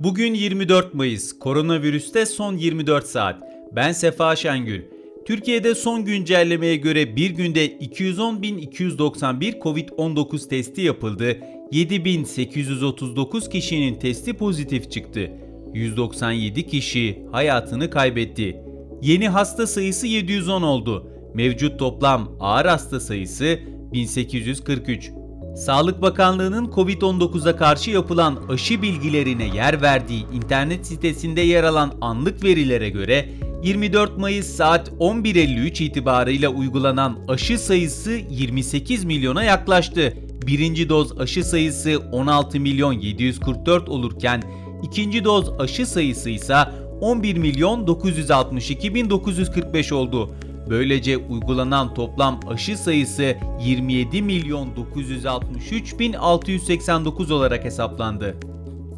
Bugün 24 Mayıs, koronavirüste son 24 saat. Ben Sefa Şengül. Türkiye'de son güncellemeye göre bir günde 210.291 Covid-19 testi yapıldı. 7.839 kişinin testi pozitif çıktı. 197 kişi hayatını kaybetti. Yeni hasta sayısı 710 oldu. Mevcut toplam ağır hasta sayısı 1843. Sağlık Bakanlığı'nın COVID-19'a karşı yapılan aşı bilgilerine yer verdiği internet sitesinde yer alan anlık verilere göre 24 Mayıs saat 11.53 itibarıyla uygulanan aşı sayısı 28 milyona yaklaştı. Birinci doz aşı sayısı 16 milyon 744 olurken ikinci doz aşı sayısı ise 11 milyon 962 bin 945 oldu. Böylece uygulanan toplam aşı sayısı 27 milyon 963 bin 689 olarak hesaplandı.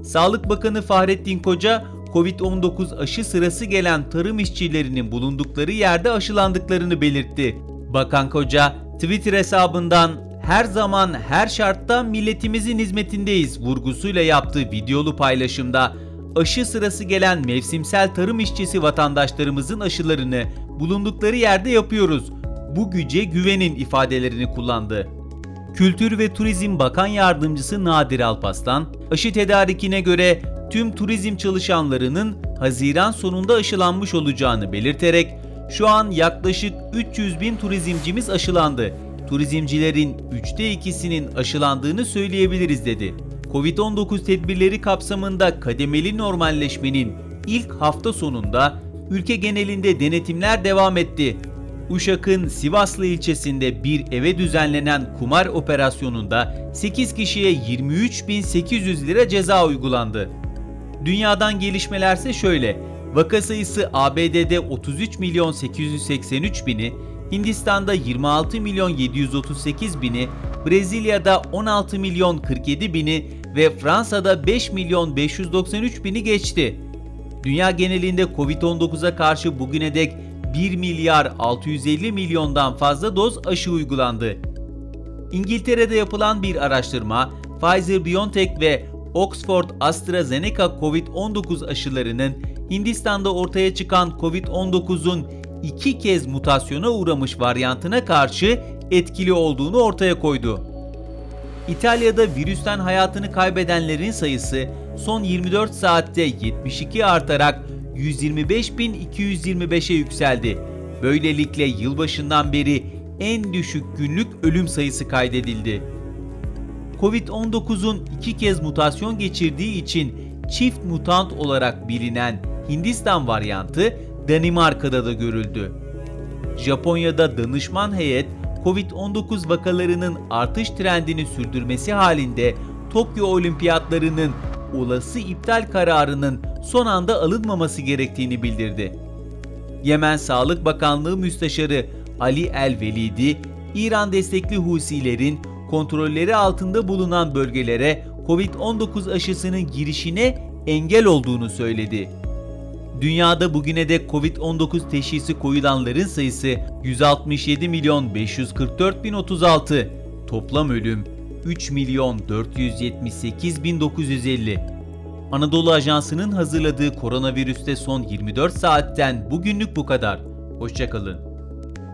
Sağlık Bakanı Fahrettin Koca, Covid-19 aşı sırası gelen tarım işçilerinin bulundukları yerde aşılandıklarını belirtti. Bakan Koca, Twitter hesabından her zaman her şartta milletimizin hizmetindeyiz vurgusuyla yaptığı videolu paylaşımda aşı sırası gelen mevsimsel tarım işçisi vatandaşlarımızın aşılarını bulundukları yerde yapıyoruz. Bu güce güvenin ifadelerini kullandı. Kültür ve Turizm Bakan Yardımcısı Nadir Alpaslan, aşı tedarikine göre tüm turizm çalışanlarının Haziran sonunda aşılanmış olacağını belirterek şu an yaklaşık 300 bin turizmcimiz aşılandı. Turizmcilerin 3'te 2'sinin aşılandığını söyleyebiliriz dedi. Covid-19 tedbirleri kapsamında kademeli normalleşmenin ilk hafta sonunda ülke genelinde denetimler devam etti. Uşak'ın Sivaslı ilçesinde bir eve düzenlenen kumar operasyonunda 8 kişiye 23.800 lira ceza uygulandı. Dünyadan gelişmelerse şöyle. Vaka sayısı ABD'de 33 milyon 883 bini, Hindistan'da 26 milyon 738 bini, Brezilya'da 16 milyon 47 bini ve Fransa'da 5 milyon 593 bini geçti. Dünya genelinde Covid-19'a karşı bugüne dek 1 milyar 650 milyondan fazla doz aşı uygulandı. İngiltere'de yapılan bir araştırma, Pfizer-BioNTech ve Oxford AstraZeneca Covid-19 aşılarının Hindistan'da ortaya çıkan Covid-19'un iki kez mutasyona uğramış varyantına karşı etkili olduğunu ortaya koydu. İtalya'da virüsten hayatını kaybedenlerin sayısı son 24 saatte 72 artarak 125.225'e yükseldi. Böylelikle yılbaşından beri en düşük günlük ölüm sayısı kaydedildi. Covid-19'un iki kez mutasyon geçirdiği için çift mutant olarak bilinen Hindistan varyantı Danimarka'da da görüldü. Japonya'da danışman heyet Covid-19 vakalarının artış trendini sürdürmesi halinde Tokyo Olimpiyatlarının olası iptal kararının son anda alınmaması gerektiğini bildirdi. Yemen Sağlık Bakanlığı Müsteşarı Ali El Velidi, İran destekli Husilerin kontrolleri altında bulunan bölgelere Covid-19 aşısının girişine engel olduğunu söyledi. Dünyada bugüne dek Covid-19 teşhisi koyulanların sayısı 167 milyon 544 bin 36. Toplam ölüm 3 milyon 478 bin 950. Anadolu Ajansı'nın hazırladığı koronavirüste son 24 saatten bugünlük bu kadar. Hoşçakalın.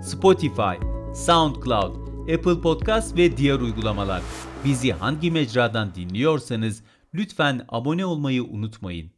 Spotify, SoundCloud, Apple Podcast ve diğer uygulamalar. Bizi hangi mecradan dinliyorsanız lütfen abone olmayı unutmayın.